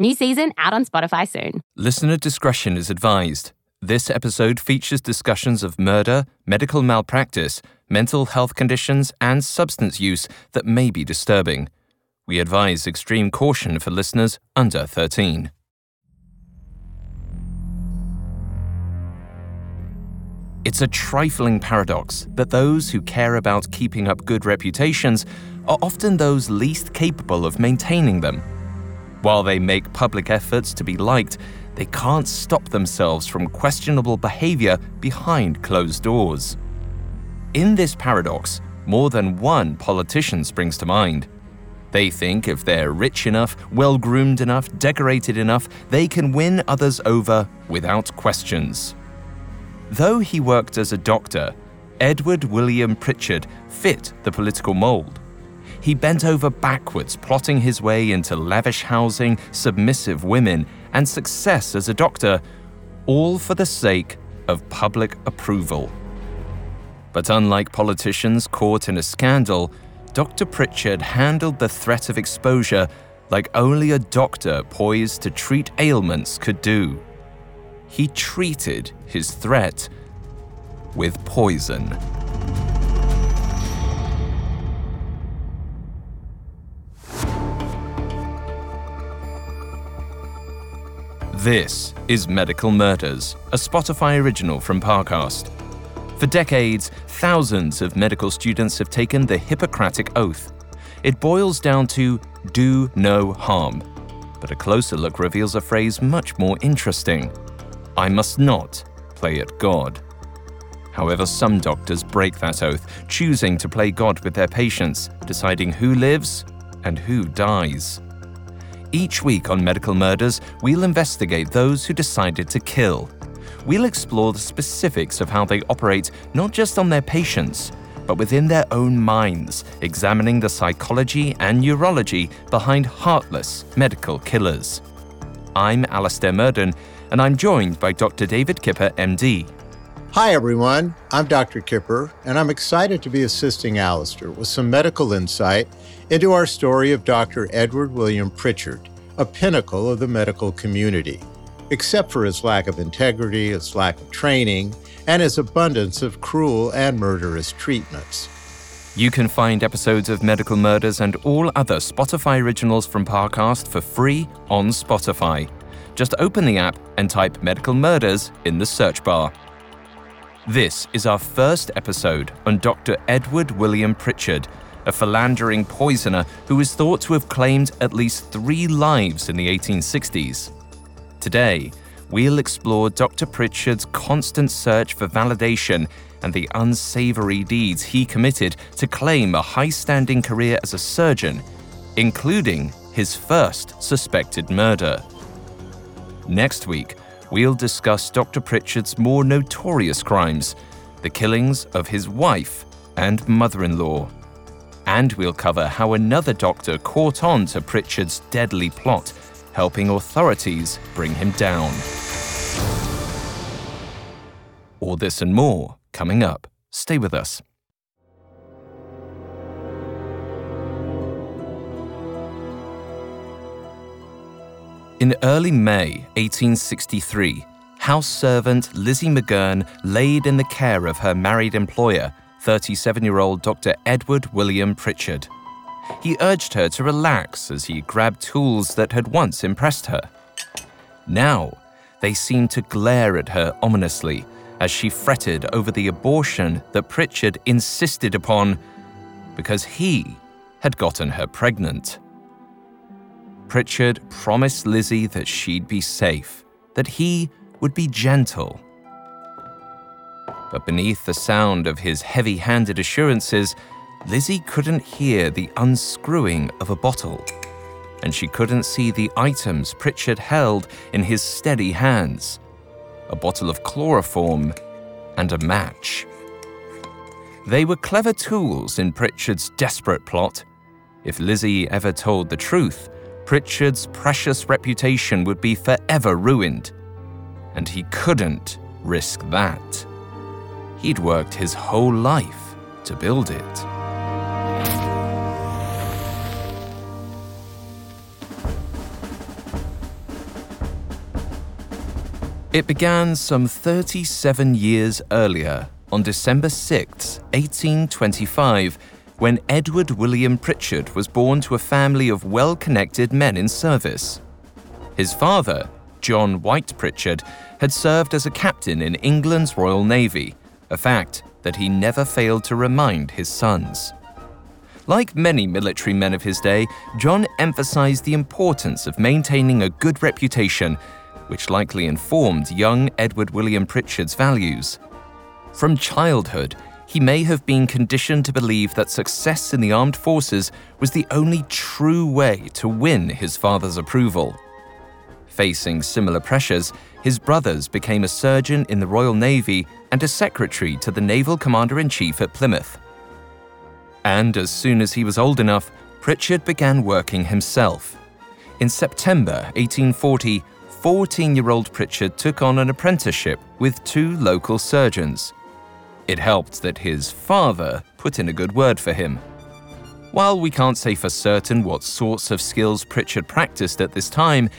New season out on Spotify soon. Listener discretion is advised. This episode features discussions of murder, medical malpractice, mental health conditions, and substance use that may be disturbing. We advise extreme caution for listeners under 13. It's a trifling paradox that those who care about keeping up good reputations are often those least capable of maintaining them. While they make public efforts to be liked, they can't stop themselves from questionable behavior behind closed doors. In this paradox, more than one politician springs to mind. They think if they're rich enough, well groomed enough, decorated enough, they can win others over without questions. Though he worked as a doctor, Edward William Pritchard fit the political mold. He bent over backwards, plotting his way into lavish housing, submissive women, and success as a doctor, all for the sake of public approval. But unlike politicians caught in a scandal, Dr. Pritchard handled the threat of exposure like only a doctor poised to treat ailments could do. He treated his threat with poison. This is Medical Murders, a Spotify original from Parcast. For decades, thousands of medical students have taken the Hippocratic Oath. It boils down to do no harm. But a closer look reveals a phrase much more interesting I must not play at God. However, some doctors break that oath, choosing to play God with their patients, deciding who lives and who dies. Each week on Medical Murders, we'll investigate those who decided to kill. We'll explore the specifics of how they operate not just on their patients, but within their own minds, examining the psychology and neurology behind heartless medical killers. I'm Alastair Murden, and I'm joined by Dr. David Kipper, MD. Hi, everyone. I'm Dr. Kipper, and I'm excited to be assisting Alistair with some medical insight into our story of Dr. Edward William Pritchard, a pinnacle of the medical community. Except for his lack of integrity, his lack of training, and his abundance of cruel and murderous treatments. You can find episodes of Medical Murders and all other Spotify originals from Parcast for free on Spotify. Just open the app and type Medical Murders in the search bar. This is our first episode on Dr. Edward William Pritchard, a philandering poisoner who is thought to have claimed at least three lives in the 1860s. Today, we'll explore Dr. Pritchard's constant search for validation and the unsavory deeds he committed to claim a high standing career as a surgeon, including his first suspected murder. Next week, we'll discuss Dr. Pritchard's more notorious crimes the killings of his wife and mother in law. And we'll cover how another doctor caught on to Pritchard's deadly plot, helping authorities bring him down. All this and more coming up Stay with us. In early May 1863, house servant Lizzie McGurn laid in the care of her married employer, 37 year old Dr. Edward William Pritchard. He urged her to relax as he grabbed tools that had once impressed her. Now, they seemed to glare at her ominously as she fretted over the abortion that Pritchard insisted upon because he had gotten her pregnant. Pritchard promised Lizzie that she'd be safe, that he would be gentle. But beneath the sound of his heavy handed assurances, Lizzie couldn't hear the unscrewing of a bottle, and she couldn't see the items Pritchard held in his steady hands a bottle of chloroform and a match. They were clever tools in Pritchard's desperate plot. If Lizzie ever told the truth, Pritchard's precious reputation would be forever ruined. And he couldn't risk that. He'd worked his whole life to build it. It began some 37 years earlier, on December 6, 1825 when Edward William Pritchard was born to a family of well connected men in service. His father, John White Pritchard, had served as a captain in England's Royal Navy, a fact that he never failed to remind his sons. Like many military men of his day, John emphasized the importance of maintaining a good reputation, which likely informed young Edward William Pritchard's values. From childhood, he may have been conditioned to believe that success in the armed forces was the only true way to win his father's approval. Facing similar pressures, his brothers became a surgeon in the Royal Navy and a secretary to the Naval Commander in Chief at Plymouth. And as soon as he was old enough, Pritchard began working himself. In September 1840, 14 year old Pritchard took on an apprenticeship with two local surgeons. It helped that his father put in a good word for him. While we can't say for certain what sorts of skills Pritchard practiced at this time,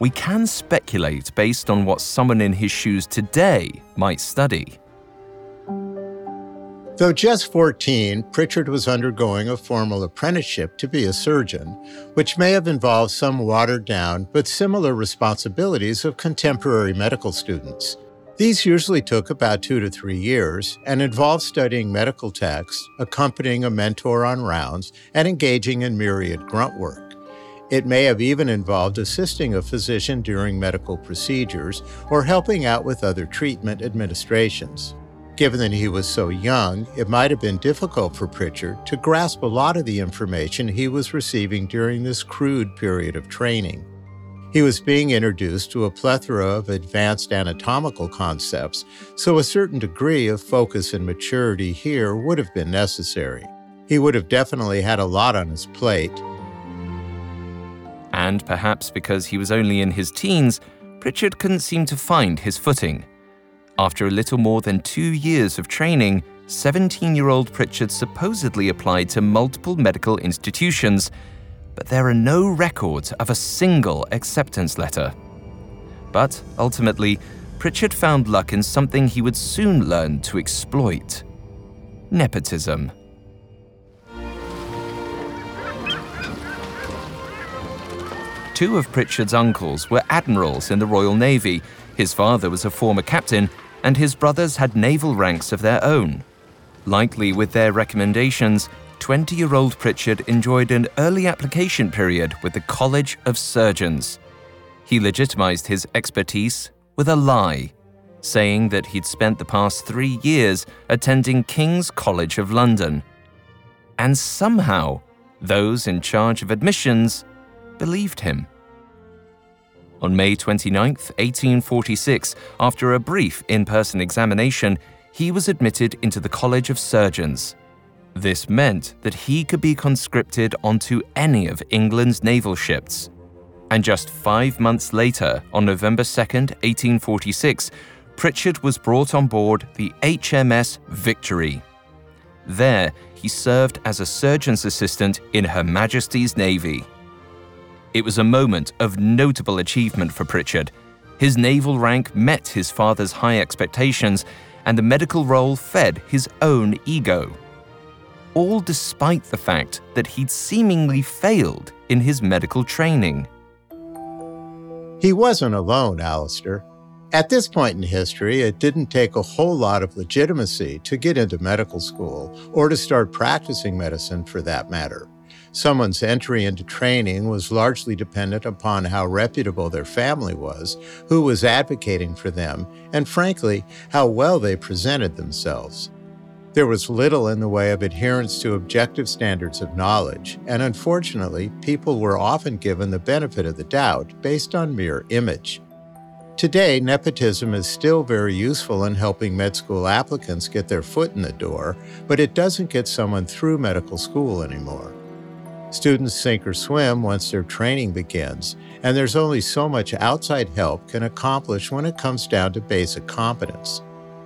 we can speculate based on what someone in his shoes today might study. Though just 14, Pritchard was undergoing a formal apprenticeship to be a surgeon, which may have involved some watered down but similar responsibilities of contemporary medical students. These usually took about two to three years and involved studying medical texts, accompanying a mentor on rounds, and engaging in myriad grunt work. It may have even involved assisting a physician during medical procedures or helping out with other treatment administrations. Given that he was so young, it might have been difficult for Pritchard to grasp a lot of the information he was receiving during this crude period of training. He was being introduced to a plethora of advanced anatomical concepts, so a certain degree of focus and maturity here would have been necessary. He would have definitely had a lot on his plate. And perhaps because he was only in his teens, Pritchard couldn't seem to find his footing. After a little more than two years of training, 17 year old Pritchard supposedly applied to multiple medical institutions but there are no records of a single acceptance letter. But ultimately, Pritchard found luck in something he would soon learn to exploit nepotism. Two of Pritchard's uncles were admirals in the Royal Navy. His father was a former captain, and his brothers had naval ranks of their own. Likely with their recommendations, 20 year old Pritchard enjoyed an early application period with the College of Surgeons. He legitimized his expertise with a lie, saying that he'd spent the past three years attending King's College of London. And somehow, those in charge of admissions believed him. On May 29, 1846, after a brief in person examination, he was admitted into the College of Surgeons. This meant that he could be conscripted onto any of England's naval ships. And just five months later, on November 2, 1846, Pritchard was brought on board the HMS Victory. There, he served as a surgeon's assistant in Her Majesty's Navy. It was a moment of notable achievement for Pritchard. His naval rank met his father's high expectations, and the medical role fed his own ego. All despite the fact that he'd seemingly failed in his medical training. He wasn't alone, Alistair. At this point in history, it didn't take a whole lot of legitimacy to get into medical school or to start practicing medicine for that matter. Someone's entry into training was largely dependent upon how reputable their family was, who was advocating for them, and frankly, how well they presented themselves. There was little in the way of adherence to objective standards of knowledge, and unfortunately, people were often given the benefit of the doubt based on mere image. Today, nepotism is still very useful in helping med school applicants get their foot in the door, but it doesn't get someone through medical school anymore. Students sink or swim once their training begins, and there's only so much outside help can accomplish when it comes down to basic competence.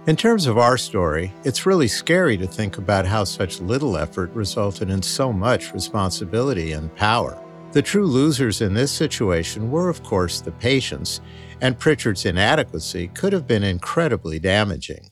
In terms of our story, it's really scary to think about how such little effort resulted in so much responsibility and power. The true losers in this situation were, of course, the patients, and Pritchard's inadequacy could have been incredibly damaging.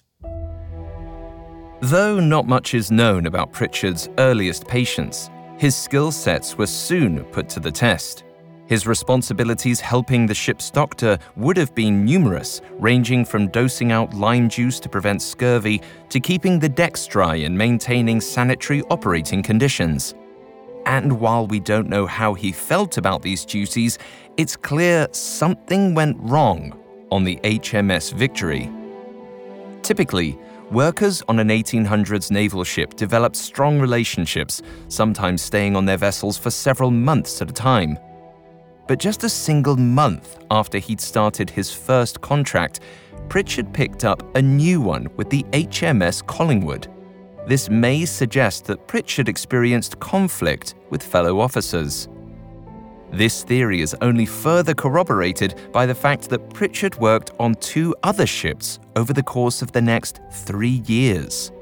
Though not much is known about Pritchard's earliest patients, his skill sets were soon put to the test. His responsibilities helping the ship's doctor would have been numerous, ranging from dosing out lime juice to prevent scurvy to keeping the decks dry and maintaining sanitary operating conditions. And while we don't know how he felt about these duties, it's clear something went wrong on the HMS Victory. Typically, workers on an 1800s naval ship developed strong relationships, sometimes staying on their vessels for several months at a time. But just a single month after he'd started his first contract, Pritchard picked up a new one with the HMS Collingwood. This may suggest that Pritchard experienced conflict with fellow officers. This theory is only further corroborated by the fact that Pritchard worked on two other ships over the course of the next three years.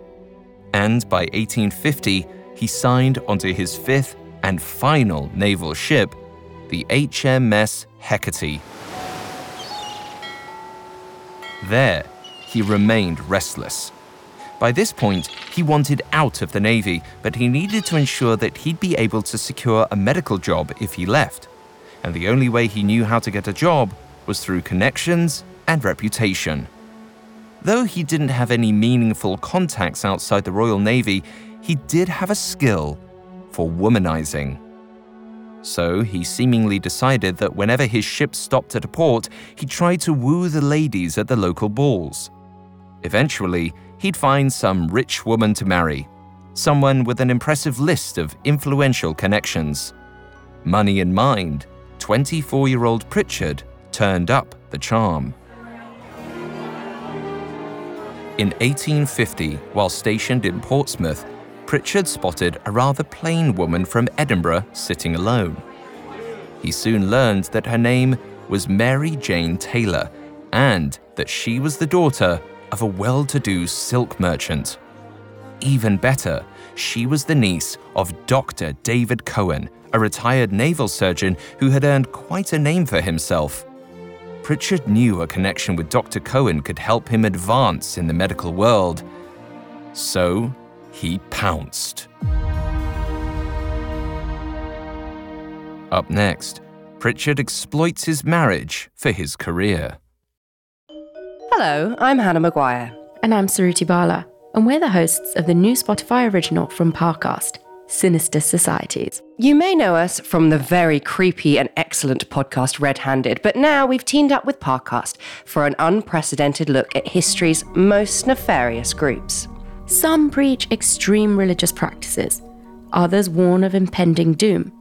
And by 1850, he signed onto his fifth and final naval ship, the HMS Hecate. There, he remained restless. By this point, he wanted out of the Navy, but he needed to ensure that he'd be able to secure a medical job if he left. And the only way he knew how to get a job was through connections and reputation. Though he didn't have any meaningful contacts outside the Royal Navy, he did have a skill for womanizing. So he seemingly decided that whenever his ship stopped at a port, he tried to woo the ladies at the local balls. Eventually, he'd find some rich woman to marry, someone with an impressive list of influential connections. Money in mind, 24 year old Pritchard turned up the charm. In 1850, while stationed in Portsmouth, Pritchard spotted a rather plain woman from Edinburgh sitting alone. He soon learned that her name was Mary Jane Taylor and that she was the daughter of a well to do silk merchant. Even better, she was the niece of Dr. David Cohen, a retired naval surgeon who had earned quite a name for himself. Pritchard knew a connection with Dr. Cohen could help him advance in the medical world. So he pounced. Up next, Pritchard exploits his marriage for his career. Hello, I'm Hannah Maguire. And I'm Suruthi Bala, and we're the hosts of the new Spotify original from Parcast, Sinister Societies. You may know us from the very creepy and excellent podcast Red Handed, but now we've teamed up with Parcast for an unprecedented look at history's most nefarious groups. Some preach extreme religious practices, others warn of impending doom.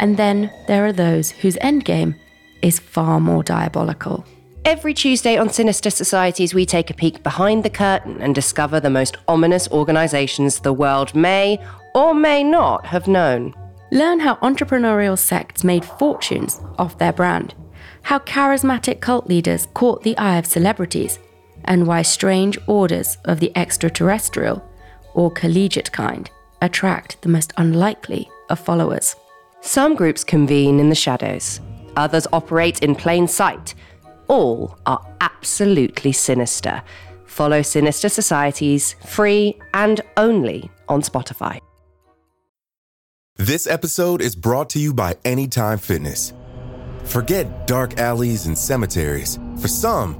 And then there are those whose endgame is far more diabolical. Every Tuesday on Sinister Societies, we take a peek behind the curtain and discover the most ominous organizations the world may or may not have known. Learn how entrepreneurial sects made fortunes off their brand, how charismatic cult leaders caught the eye of celebrities, and why strange orders of the extraterrestrial or collegiate kind attract the most unlikely of followers. Some groups convene in the shadows, others operate in plain sight. All are absolutely sinister. Follow Sinister Societies free and only on Spotify. This episode is brought to you by Anytime Fitness. Forget dark alleys and cemeteries. For some,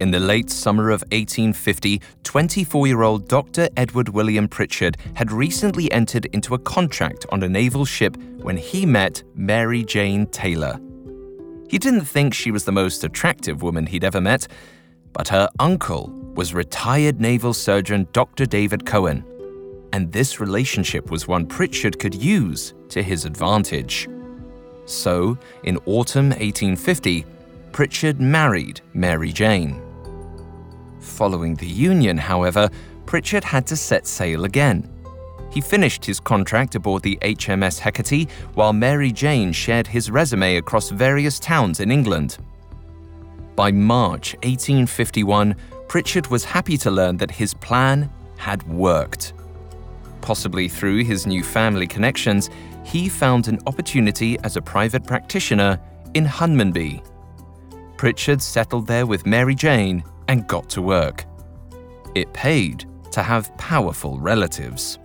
In the late summer of 1850, 24 year old Dr. Edward William Pritchard had recently entered into a contract on a naval ship when he met Mary Jane Taylor. He didn't think she was the most attractive woman he'd ever met, but her uncle was retired naval surgeon Dr. David Cohen. And this relationship was one Pritchard could use to his advantage. So, in autumn 1850, Pritchard married Mary Jane. Following the union, however, Pritchard had to set sail again. He finished his contract aboard the HMS Hecate while Mary Jane shared his resume across various towns in England. By March 1851, Pritchard was happy to learn that his plan had worked. Possibly through his new family connections, he found an opportunity as a private practitioner in Hunmanby. Pritchard settled there with Mary Jane and got to work. It paid to have powerful relatives.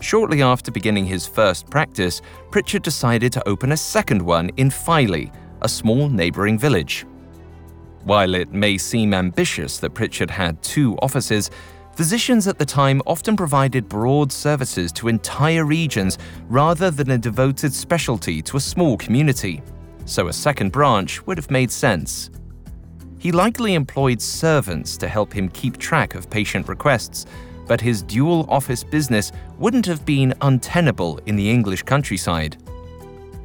Shortly after beginning his first practice, Pritchard decided to open a second one in Filey, a small neighbouring village. While it may seem ambitious that Pritchard had two offices, physicians at the time often provided broad services to entire regions rather than a devoted specialty to a small community. So a second branch would have made sense. He likely employed servants to help him keep track of patient requests, but his dual office business wouldn't have been untenable in the English countryside.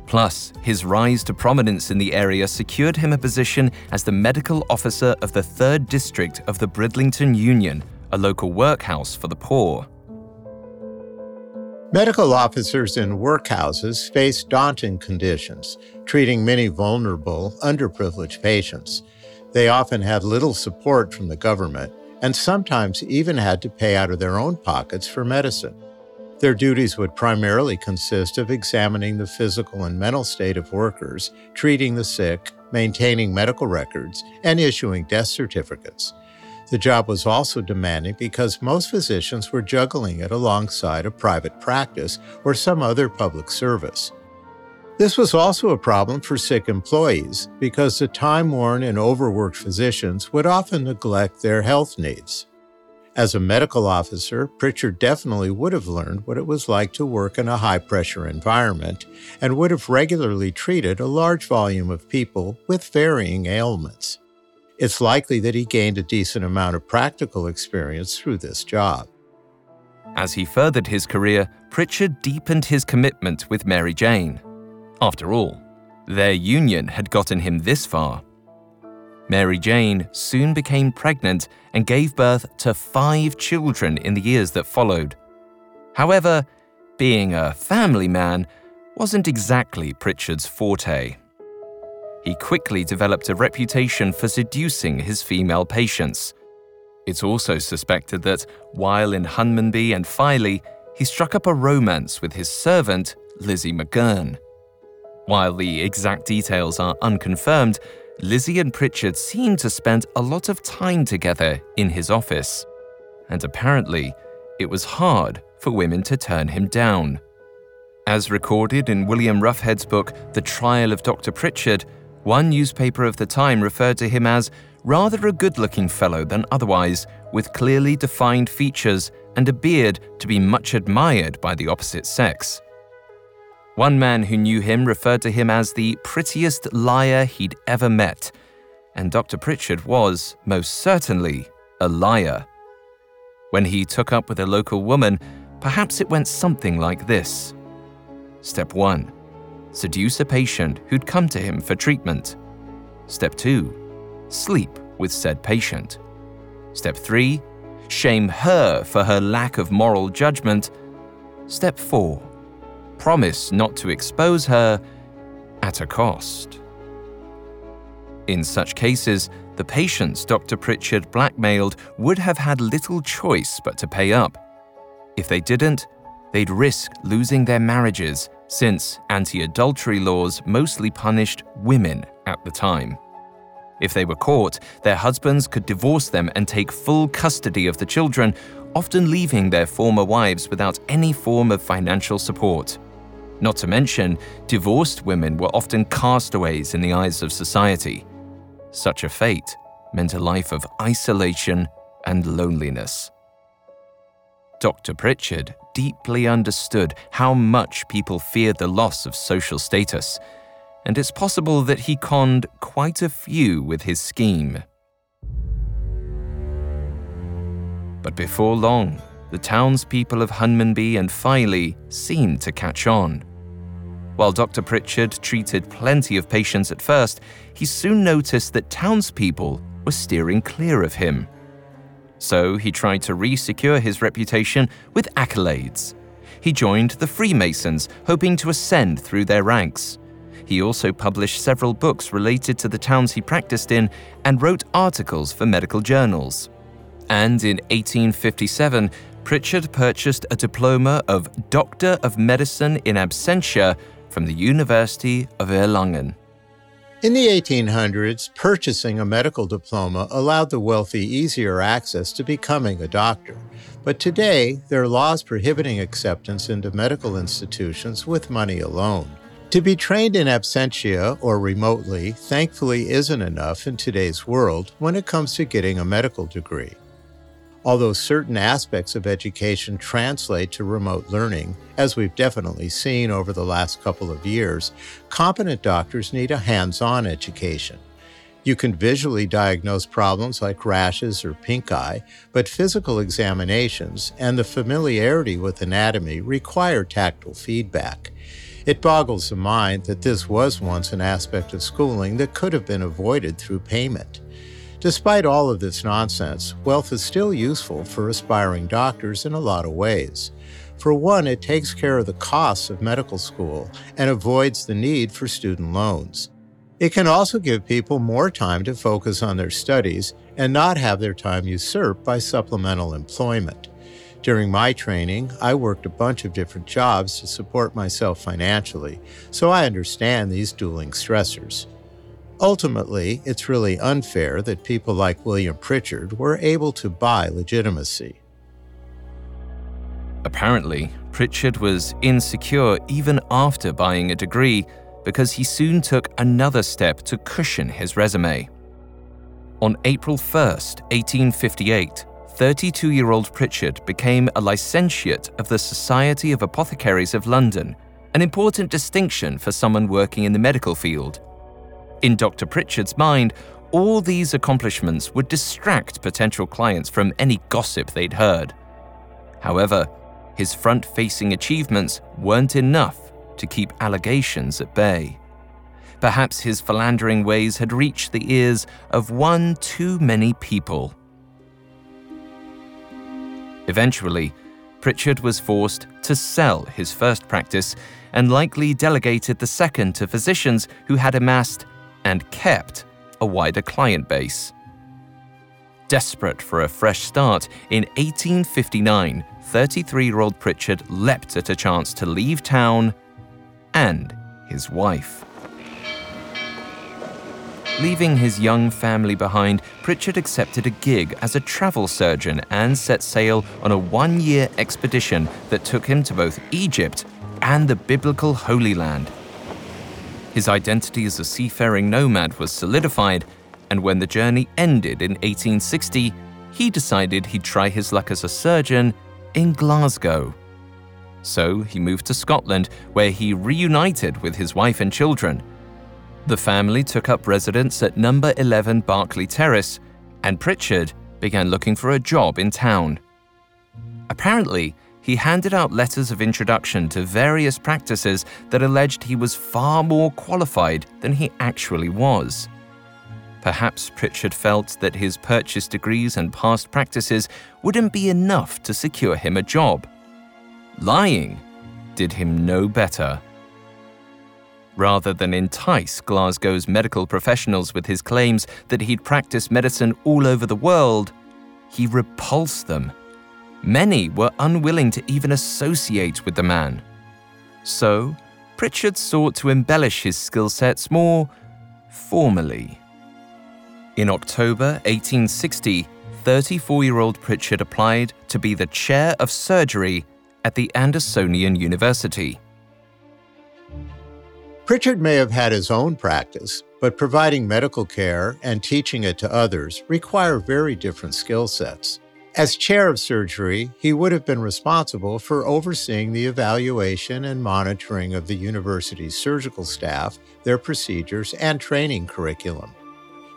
Plus, his rise to prominence in the area secured him a position as the medical officer of the 3rd District of the Bridlington Union, a local workhouse for the poor. Medical officers in workhouses face daunting conditions, treating many vulnerable, underprivileged patients. They often had little support from the government and sometimes even had to pay out of their own pockets for medicine. Their duties would primarily consist of examining the physical and mental state of workers, treating the sick, maintaining medical records, and issuing death certificates. The job was also demanding because most physicians were juggling it alongside a private practice or some other public service. This was also a problem for sick employees because the time worn and overworked physicians would often neglect their health needs. As a medical officer, Pritchard definitely would have learned what it was like to work in a high pressure environment and would have regularly treated a large volume of people with varying ailments. It's likely that he gained a decent amount of practical experience through this job. As he furthered his career, Pritchard deepened his commitment with Mary Jane. After all, their union had gotten him this far. Mary Jane soon became pregnant and gave birth to five children in the years that followed. However, being a family man wasn't exactly Pritchard's forte. He quickly developed a reputation for seducing his female patients. It's also suspected that, while in Hunmanby and Filey, he struck up a romance with his servant, Lizzie McGurn. While the exact details are unconfirmed, Lizzie and Pritchard seem to spend a lot of time together in his office. And apparently, it was hard for women to turn him down. As recorded in William Roughead's book, The Trial of Dr. Pritchard, one newspaper of the time referred to him as rather a good looking fellow than otherwise, with clearly defined features and a beard to be much admired by the opposite sex. One man who knew him referred to him as the prettiest liar he'd ever met, and Dr. Pritchard was, most certainly, a liar. When he took up with a local woman, perhaps it went something like this Step 1 Seduce a patient who'd come to him for treatment. Step 2 Sleep with said patient. Step 3 Shame her for her lack of moral judgment. Step 4 Promise not to expose her at a cost. In such cases, the patients Dr. Pritchard blackmailed would have had little choice but to pay up. If they didn't, they'd risk losing their marriages, since anti adultery laws mostly punished women at the time. If they were caught, their husbands could divorce them and take full custody of the children, often leaving their former wives without any form of financial support. Not to mention, divorced women were often castaways in the eyes of society. Such a fate meant a life of isolation and loneliness. Dr. Pritchard deeply understood how much people feared the loss of social status, and it's possible that he conned quite a few with his scheme. But before long, the townspeople of Hunmanby and Filey seemed to catch on. While Dr. Pritchard treated plenty of patients at first, he soon noticed that townspeople were steering clear of him. So he tried to re secure his reputation with accolades. He joined the Freemasons, hoping to ascend through their ranks. He also published several books related to the towns he practiced in and wrote articles for medical journals. And in 1857, Pritchard purchased a diploma of Doctor of Medicine in Absentia from the University of Erlangen. In the 1800s, purchasing a medical diploma allowed the wealthy easier access to becoming a doctor. But today, there are laws prohibiting acceptance into medical institutions with money alone. To be trained in absentia or remotely, thankfully, isn't enough in today's world when it comes to getting a medical degree. Although certain aspects of education translate to remote learning, as we've definitely seen over the last couple of years, competent doctors need a hands on education. You can visually diagnose problems like rashes or pink eye, but physical examinations and the familiarity with anatomy require tactile feedback. It boggles the mind that this was once an aspect of schooling that could have been avoided through payment. Despite all of this nonsense, wealth is still useful for aspiring doctors in a lot of ways. For one, it takes care of the costs of medical school and avoids the need for student loans. It can also give people more time to focus on their studies and not have their time usurped by supplemental employment. During my training, I worked a bunch of different jobs to support myself financially, so I understand these dueling stressors. Ultimately, it's really unfair that people like William Pritchard were able to buy legitimacy. Apparently, Pritchard was insecure even after buying a degree because he soon took another step to cushion his resume. On April 1, 1858, 32 year old Pritchard became a licentiate of the Society of Apothecaries of London, an important distinction for someone working in the medical field. In Dr. Pritchard's mind, all these accomplishments would distract potential clients from any gossip they'd heard. However, his front facing achievements weren't enough to keep allegations at bay. Perhaps his philandering ways had reached the ears of one too many people. Eventually, Pritchard was forced to sell his first practice and likely delegated the second to physicians who had amassed and kept a wider client base. Desperate for a fresh start, in 1859, 33 year old Pritchard leapt at a chance to leave town and his wife. Leaving his young family behind, Pritchard accepted a gig as a travel surgeon and set sail on a one year expedition that took him to both Egypt and the biblical Holy Land. His identity as a seafaring nomad was solidified, and when the journey ended in 1860, he decided he'd try his luck as a surgeon in Glasgow. So he moved to Scotland, where he reunited with his wife and children. The family took up residence at number 11 Berkeley Terrace, and Pritchard began looking for a job in town. Apparently, he handed out letters of introduction to various practices that alleged he was far more qualified than he actually was. Perhaps Pritchard felt that his purchased degrees and past practices wouldn't be enough to secure him a job. Lying did him no better. Rather than entice Glasgow's medical professionals with his claims that he'd practiced medicine all over the world, he repulsed them Many were unwilling to even associate with the man. So, Pritchard sought to embellish his skill sets more formally. In October 1860, 34 year old Pritchard applied to be the chair of surgery at the Andersonian University. Pritchard may have had his own practice, but providing medical care and teaching it to others require very different skill sets. As chair of surgery, he would have been responsible for overseeing the evaluation and monitoring of the university's surgical staff, their procedures, and training curriculum.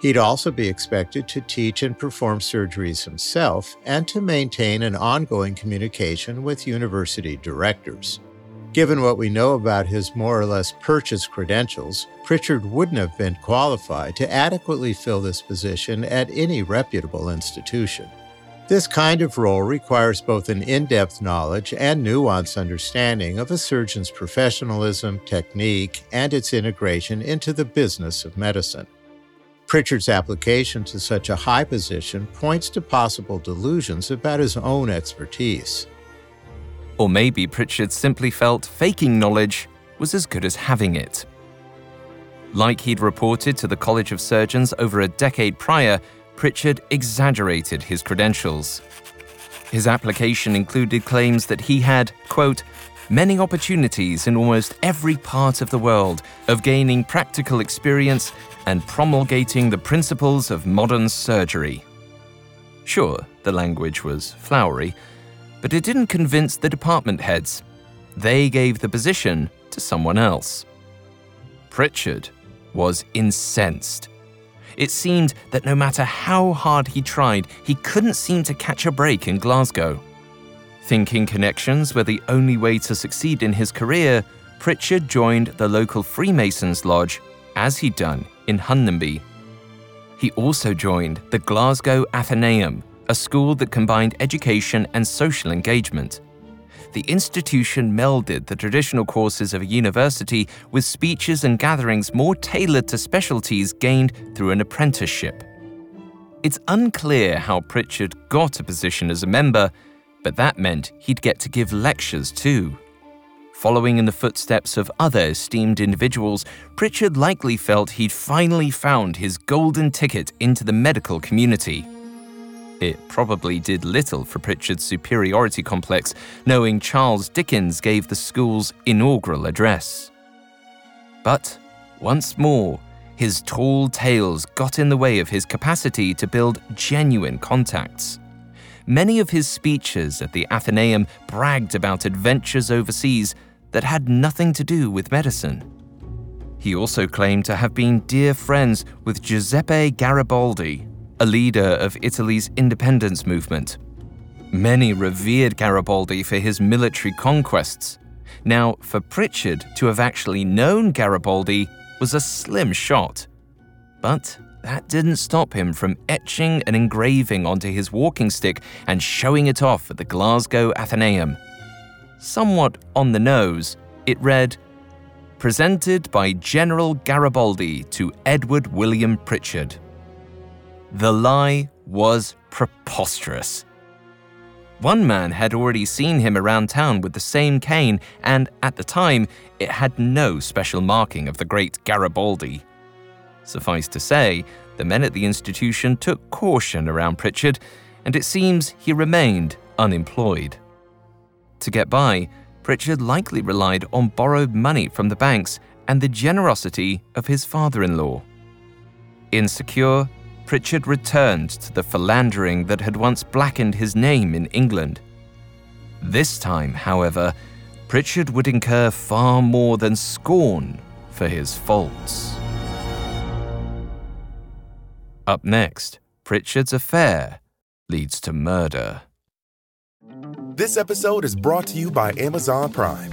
He'd also be expected to teach and perform surgeries himself and to maintain an ongoing communication with university directors. Given what we know about his more or less purchased credentials, Pritchard wouldn't have been qualified to adequately fill this position at any reputable institution. This kind of role requires both an in depth knowledge and nuanced understanding of a surgeon's professionalism, technique, and its integration into the business of medicine. Pritchard's application to such a high position points to possible delusions about his own expertise. Or maybe Pritchard simply felt faking knowledge was as good as having it. Like he'd reported to the College of Surgeons over a decade prior, Pritchard exaggerated his credentials. His application included claims that he had, quote, many opportunities in almost every part of the world of gaining practical experience and promulgating the principles of modern surgery. Sure, the language was flowery, but it didn't convince the department heads. They gave the position to someone else. Pritchard was incensed it seemed that no matter how hard he tried, he couldn't seem to catch a break in Glasgow. Thinking connections were the only way to succeed in his career, Pritchard joined the local Freemasons Lodge, as he'd done in Hunmanby. He also joined the Glasgow Athenaeum, a school that combined education and social engagement the institution melded the traditional courses of a university with speeches and gatherings more tailored to specialties gained through an apprenticeship. It's unclear how Pritchard got a position as a member, but that meant he'd get to give lectures too. Following in the footsteps of other esteemed individuals, Pritchard likely felt he'd finally found his golden ticket into the medical community. It probably did little for Pritchard's superiority complex, knowing Charles Dickens gave the school's inaugural address. But, once more, his tall tales got in the way of his capacity to build genuine contacts. Many of his speeches at the Athenaeum bragged about adventures overseas that had nothing to do with medicine. He also claimed to have been dear friends with Giuseppe Garibaldi, a leader of Italy's independence movement. Many revered Garibaldi for his military conquests. Now, for Pritchard to have actually known Garibaldi was a slim shot. But that didn't stop him from etching and engraving onto his walking stick and showing it off at the Glasgow Athenaeum. Somewhat on the nose, it read, Presented by General Garibaldi to Edward William Pritchard. The lie was preposterous. One man had already seen him around town with the same cane, and at the time, it had no special marking of the great Garibaldi. Suffice to say, the men at the institution took caution around Pritchard, and it seems he remained unemployed. To get by, Pritchard likely relied on borrowed money from the banks and the generosity of his father in law. Insecure, Pritchard returned to the philandering that had once blackened his name in England. This time, however, Pritchard would incur far more than scorn for his faults. Up next, Pritchard's affair leads to murder. This episode is brought to you by Amazon Prime.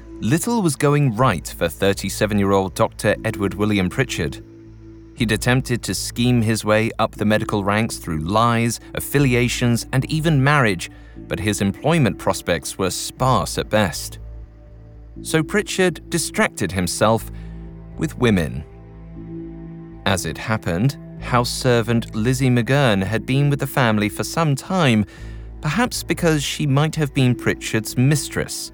little was going right for 37 year old Dr. Edward William Pritchard. He'd attempted to scheme his way up the medical ranks through lies, affiliations, and even marriage, but his employment prospects were sparse at best. So Pritchard distracted himself with women. As it happened, house servant Lizzie McGurn had been with the family for some time, perhaps because she might have been Pritchard's mistress.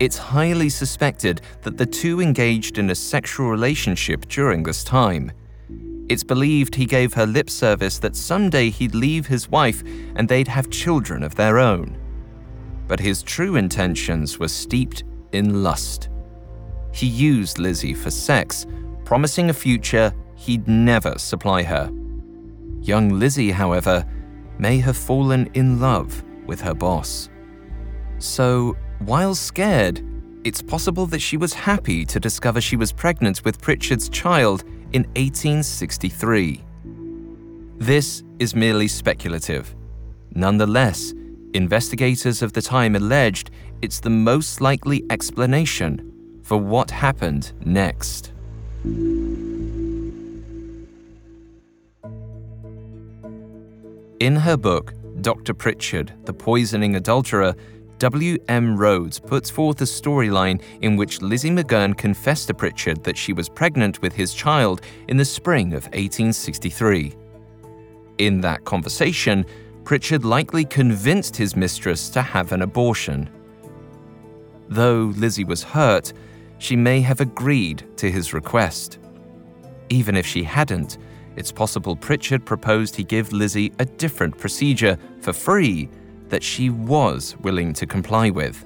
It's highly suspected that the two engaged in a sexual relationship during this time. It's believed he gave her lip service that someday he'd leave his wife and they'd have children of their own. But his true intentions were steeped in lust. He used Lizzie for sex, promising a future he'd never supply her. Young Lizzie, however, may have fallen in love with her boss. So, while scared, it's possible that she was happy to discover she was pregnant with Pritchard's child in 1863. This is merely speculative. Nonetheless, investigators of the time alleged it's the most likely explanation for what happened next. In her book, Dr. Pritchard, The Poisoning Adulterer, W.M. Rhodes puts forth a storyline in which Lizzie McGurn confessed to Pritchard that she was pregnant with his child in the spring of 1863. In that conversation, Pritchard likely convinced his mistress to have an abortion. Though Lizzie was hurt, she may have agreed to his request. Even if she hadn't, it's possible Pritchard proposed he give Lizzie a different procedure for free that she was willing to comply with.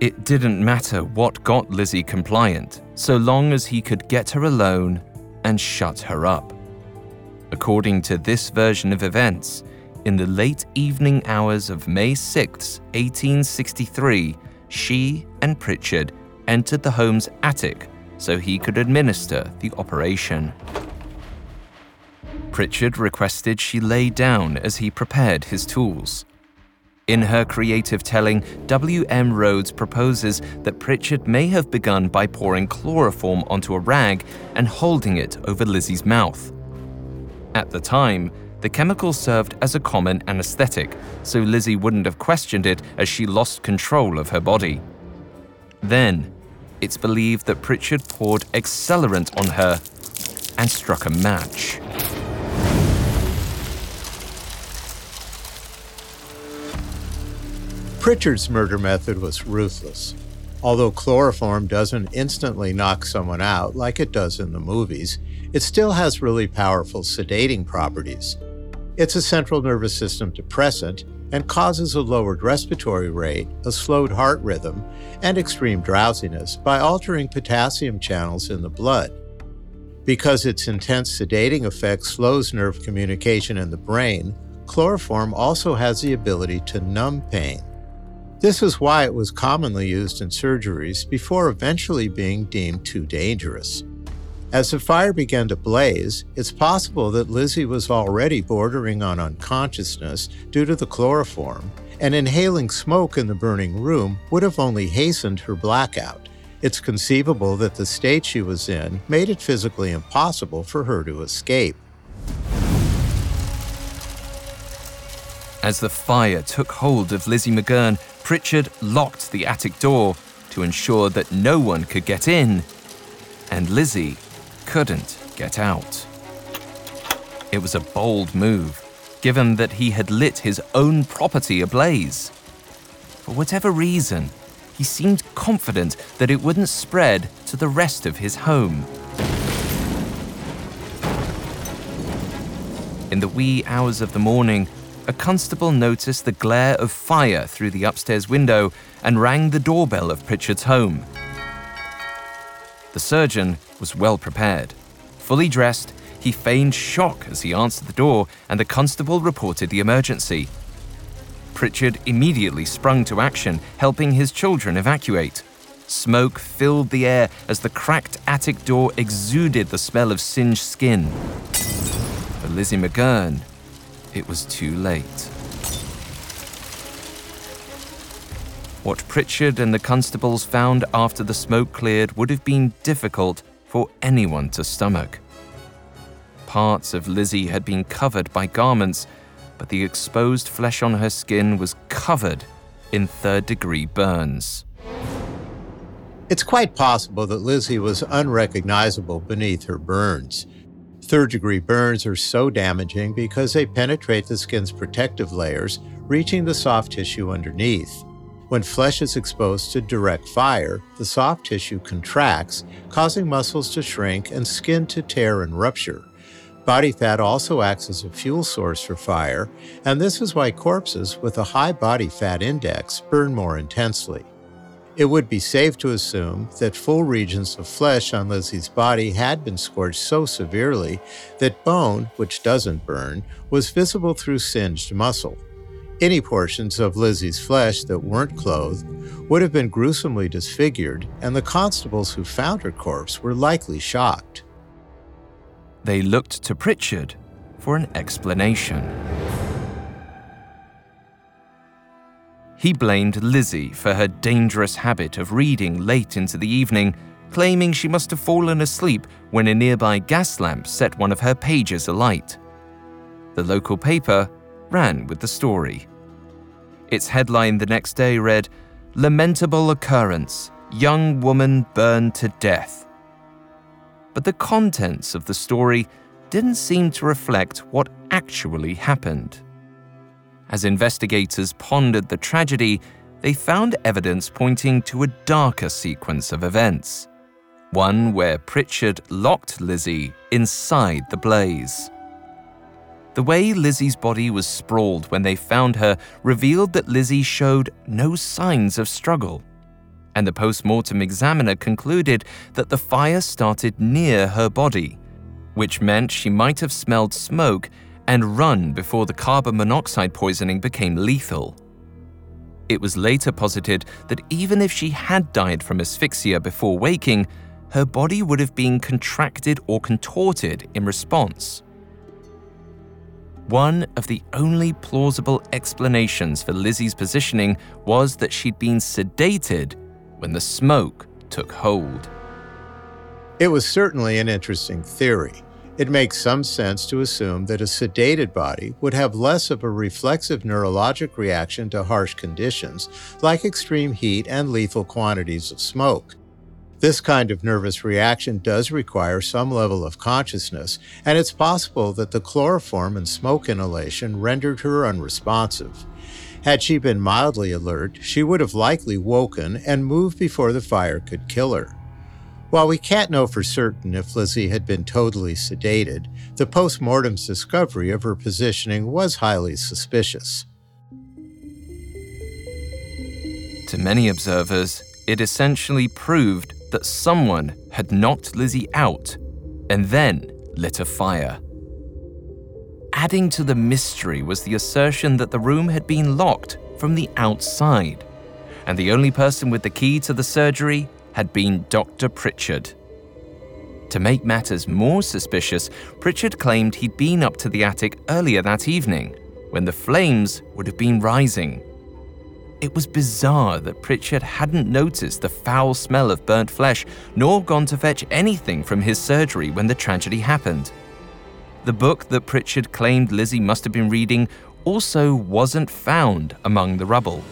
It didn't matter what got Lizzie compliant, so long as he could get her alone and shut her up. According to this version of events, in the late evening hours of May 6, 1863, she and Pritchard entered the home's attic so he could administer the operation. Pritchard requested she lay down as he prepared his tools. In her creative telling, W.M. Rhodes proposes that Pritchard may have begun by pouring chloroform onto a rag and holding it over Lizzie's mouth. At the time, the chemical served as a common anesthetic, so Lizzie wouldn't have questioned it as she lost control of her body. Then, it's believed that Pritchard poured accelerant on her and struck a match. Pritchard's murder method was ruthless. Although chloroform doesn't instantly knock someone out like it does in the movies, it still has really powerful sedating properties. It's a central nervous system depressant and causes a lowered respiratory rate, a slowed heart rhythm, and extreme drowsiness by altering potassium channels in the blood. Because its intense sedating effect slows nerve communication in the brain, chloroform also has the ability to numb pain. This is why it was commonly used in surgeries before eventually being deemed too dangerous. As the fire began to blaze, it's possible that Lizzie was already bordering on unconsciousness due to the chloroform, and inhaling smoke in the burning room would have only hastened her blackout. It's conceivable that the state she was in made it physically impossible for her to escape. As the fire took hold of Lizzie McGurn, Pritchard locked the attic door to ensure that no one could get in, and Lizzie couldn't get out. It was a bold move, given that he had lit his own property ablaze. For whatever reason, he seemed confident that it wouldn't spread to the rest of his home. In the wee hours of the morning, a constable noticed the glare of fire through the upstairs window and rang the doorbell of Pritchard's home. The surgeon was well prepared. Fully dressed, he feigned shock as he answered the door, and the constable reported the emergency. Pritchard immediately sprung to action, helping his children evacuate. Smoke filled the air as the cracked attic door exuded the smell of singed skin. For Lizzie McGurn, it was too late. What Pritchard and the constables found after the smoke cleared would have been difficult for anyone to stomach. Parts of Lizzie had been covered by garments, but the exposed flesh on her skin was covered in third degree burns. It's quite possible that Lizzie was unrecognizable beneath her burns. Third degree burns are so damaging because they penetrate the skin's protective layers, reaching the soft tissue underneath. When flesh is exposed to direct fire, the soft tissue contracts, causing muscles to shrink and skin to tear and rupture. Body fat also acts as a fuel source for fire, and this is why corpses with a high body fat index burn more intensely. It would be safe to assume that full regions of flesh on Lizzie's body had been scorched so severely that bone, which doesn't burn, was visible through singed muscle. Any portions of Lizzie's flesh that weren't clothed would have been gruesomely disfigured, and the constables who found her corpse were likely shocked. They looked to Pritchard for an explanation. He blamed Lizzie for her dangerous habit of reading late into the evening, claiming she must have fallen asleep when a nearby gas lamp set one of her pages alight. The local paper ran with the story. Its headline the next day read Lamentable Occurrence Young Woman Burned to Death. But the contents of the story didn't seem to reflect what actually happened. As investigators pondered the tragedy, they found evidence pointing to a darker sequence of events. One where Pritchard locked Lizzie inside the blaze. The way Lizzie's body was sprawled when they found her revealed that Lizzie showed no signs of struggle. And the post mortem examiner concluded that the fire started near her body, which meant she might have smelled smoke and run before the carbon monoxide poisoning became lethal. It was later posited that even if she had died from asphyxia before waking, her body would have been contracted or contorted in response. One of the only plausible explanations for Lizzie's positioning was that she'd been sedated when the smoke took hold. It was certainly an interesting theory. It makes some sense to assume that a sedated body would have less of a reflexive neurologic reaction to harsh conditions, like extreme heat and lethal quantities of smoke. This kind of nervous reaction does require some level of consciousness, and it's possible that the chloroform and smoke inhalation rendered her unresponsive. Had she been mildly alert, she would have likely woken and moved before the fire could kill her. While we can't know for certain if Lizzie had been totally sedated, the post mortem's discovery of her positioning was highly suspicious. To many observers, it essentially proved that someone had knocked Lizzie out and then lit a fire. Adding to the mystery was the assertion that the room had been locked from the outside, and the only person with the key to the surgery had been Dr. Pritchard. To make matters more suspicious, Pritchard claimed he'd been up to the attic earlier that evening, when the flames would have been rising. It was bizarre that Pritchard hadn't noticed the foul smell of burnt flesh nor gone to fetch anything from his surgery when the tragedy happened. The book that Pritchard claimed Lizzie must have been reading also wasn't found among the rubble.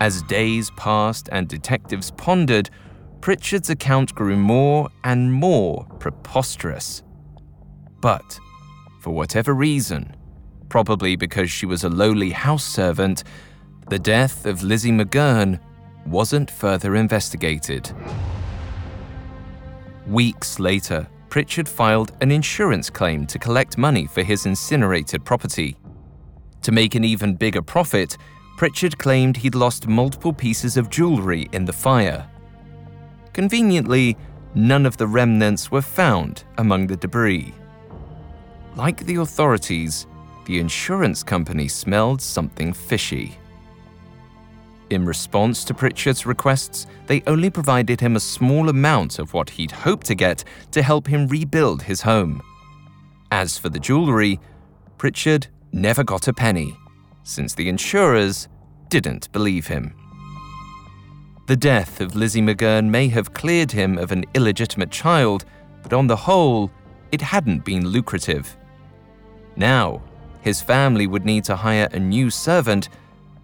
As days passed and detectives pondered, Pritchard's account grew more and more preposterous. But, for whatever reason, probably because she was a lowly house servant, the death of Lizzie McGurn wasn't further investigated. Weeks later, Pritchard filed an insurance claim to collect money for his incinerated property. To make an even bigger profit, Pritchard claimed he'd lost multiple pieces of jewelry in the fire. Conveniently, none of the remnants were found among the debris. Like the authorities, the insurance company smelled something fishy. In response to Pritchard's requests, they only provided him a small amount of what he'd hoped to get to help him rebuild his home. As for the jewelry, Pritchard never got a penny since the insurers didn't believe him. The death of Lizzie McGurn may have cleared him of an illegitimate child, but on the whole, it hadn't been lucrative. Now, his family would need to hire a new servant,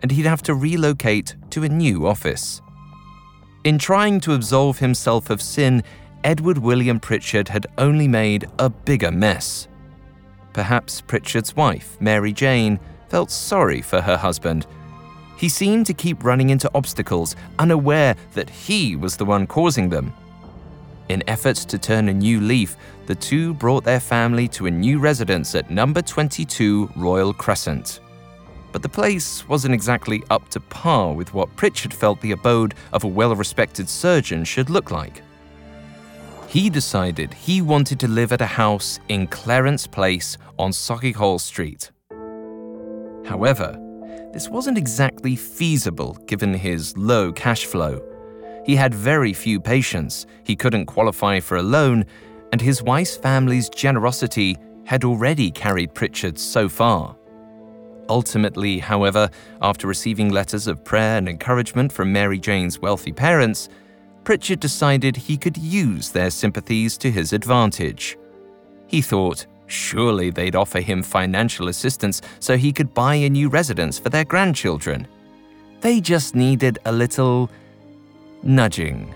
and he'd have to relocate to a new office. In trying to absolve himself of sin, Edward William Pritchard had only made a bigger mess. Perhaps Pritchard's wife, Mary Jane, felt sorry for her husband. He seemed to keep running into obstacles, unaware that he was the one causing them. In efforts to turn a new leaf, the two brought their family to a new residence at number 22 Royal Crescent. But the place wasn't exactly up to par with what Pritchard felt the abode of a well respected surgeon should look like. He decided he wanted to live at a house in Clarence Place on Sauchiehall Street. However, this wasn't exactly feasible given his low cash flow. He had very few patients, he couldn't qualify for a loan, and his wife's family's generosity had already carried Pritchard so far. Ultimately, however, after receiving letters of prayer and encouragement from Mary Jane's wealthy parents, Pritchard decided he could use their sympathies to his advantage. He thought Surely they'd offer him financial assistance so he could buy a new residence for their grandchildren. They just needed a little nudging.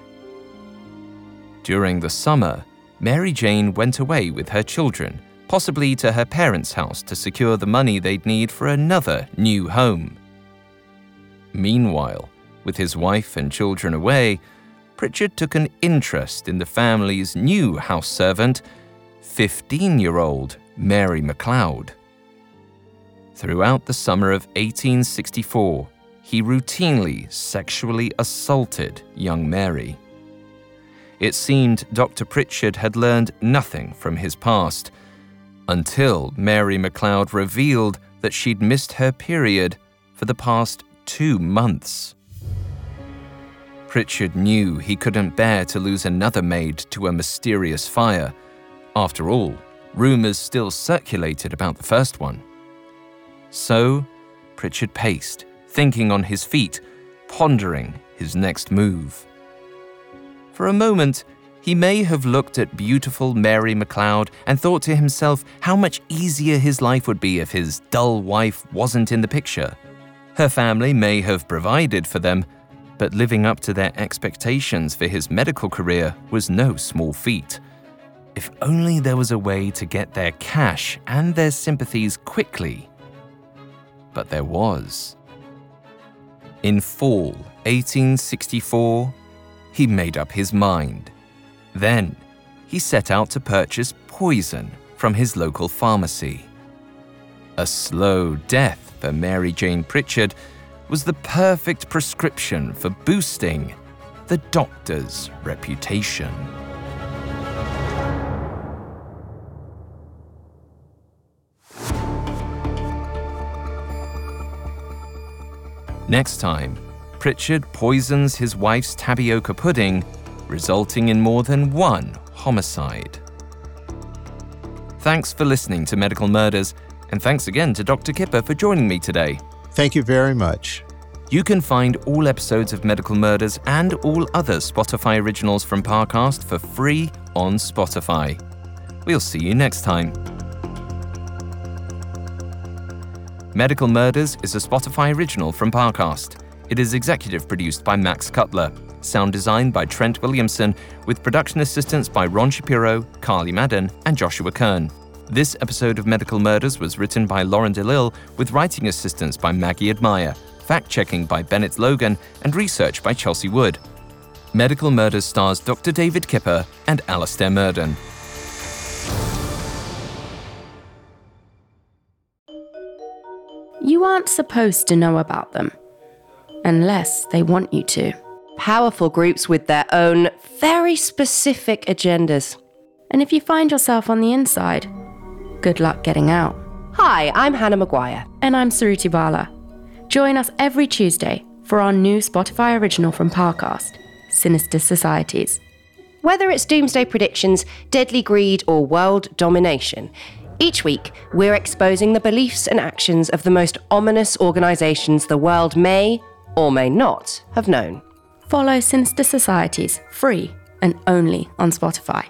During the summer, Mary Jane went away with her children, possibly to her parents' house to secure the money they'd need for another new home. Meanwhile, with his wife and children away, Pritchard took an interest in the family's new house servant 15 year old Mary MacLeod. Throughout the summer of 1864, he routinely sexually assaulted young Mary. It seemed Dr. Pritchard had learned nothing from his past until Mary MacLeod revealed that she'd missed her period for the past two months. Pritchard knew he couldn't bear to lose another maid to a mysterious fire after all, rumours still circulated about the first one. So, Pritchard paced, thinking on his feet, pondering his next move. For a moment, he may have looked at beautiful Mary MacLeod and thought to himself how much easier his life would be if his dull wife wasn't in the picture. Her family may have provided for them, but living up to their expectations for his medical career was no small feat. If only there was a way to get their cash and their sympathies quickly. But there was. In fall 1864, he made up his mind. Then, he set out to purchase poison from his local pharmacy. A slow death for Mary Jane Pritchard was the perfect prescription for boosting the doctor's reputation. Next time, Pritchard poisons his wife's tapioca pudding, resulting in more than one homicide. Thanks for listening to Medical Murders, and thanks again to Dr. Kipper for joining me today. Thank you very much. You can find all episodes of Medical Murders and all other Spotify originals from Parcast for free on Spotify. We'll see you next time. Medical Murders is a Spotify original from Parcast. It is executive produced by Max Cutler, sound design by Trent Williamson, with production assistance by Ron Shapiro, Carly Madden, and Joshua Kern. This episode of Medical Murders was written by Lauren DeLille, with writing assistance by Maggie Admire, fact checking by Bennett Logan, and research by Chelsea Wood. Medical Murders stars Dr. David Kipper and Alastair Murden. Aren't supposed to know about them unless they want you to. Powerful groups with their own very specific agendas. And if you find yourself on the inside, good luck getting out. Hi, I'm Hannah Maguire. And I'm Suruthi Bala. Join us every Tuesday for our new Spotify original from Parcast, Sinister Societies. Whether it's doomsday predictions, deadly greed, or world domination, each week we're exposing the beliefs and actions of the most ominous organizations the world may or may not have known. Follow Sinister Societies free and only on Spotify.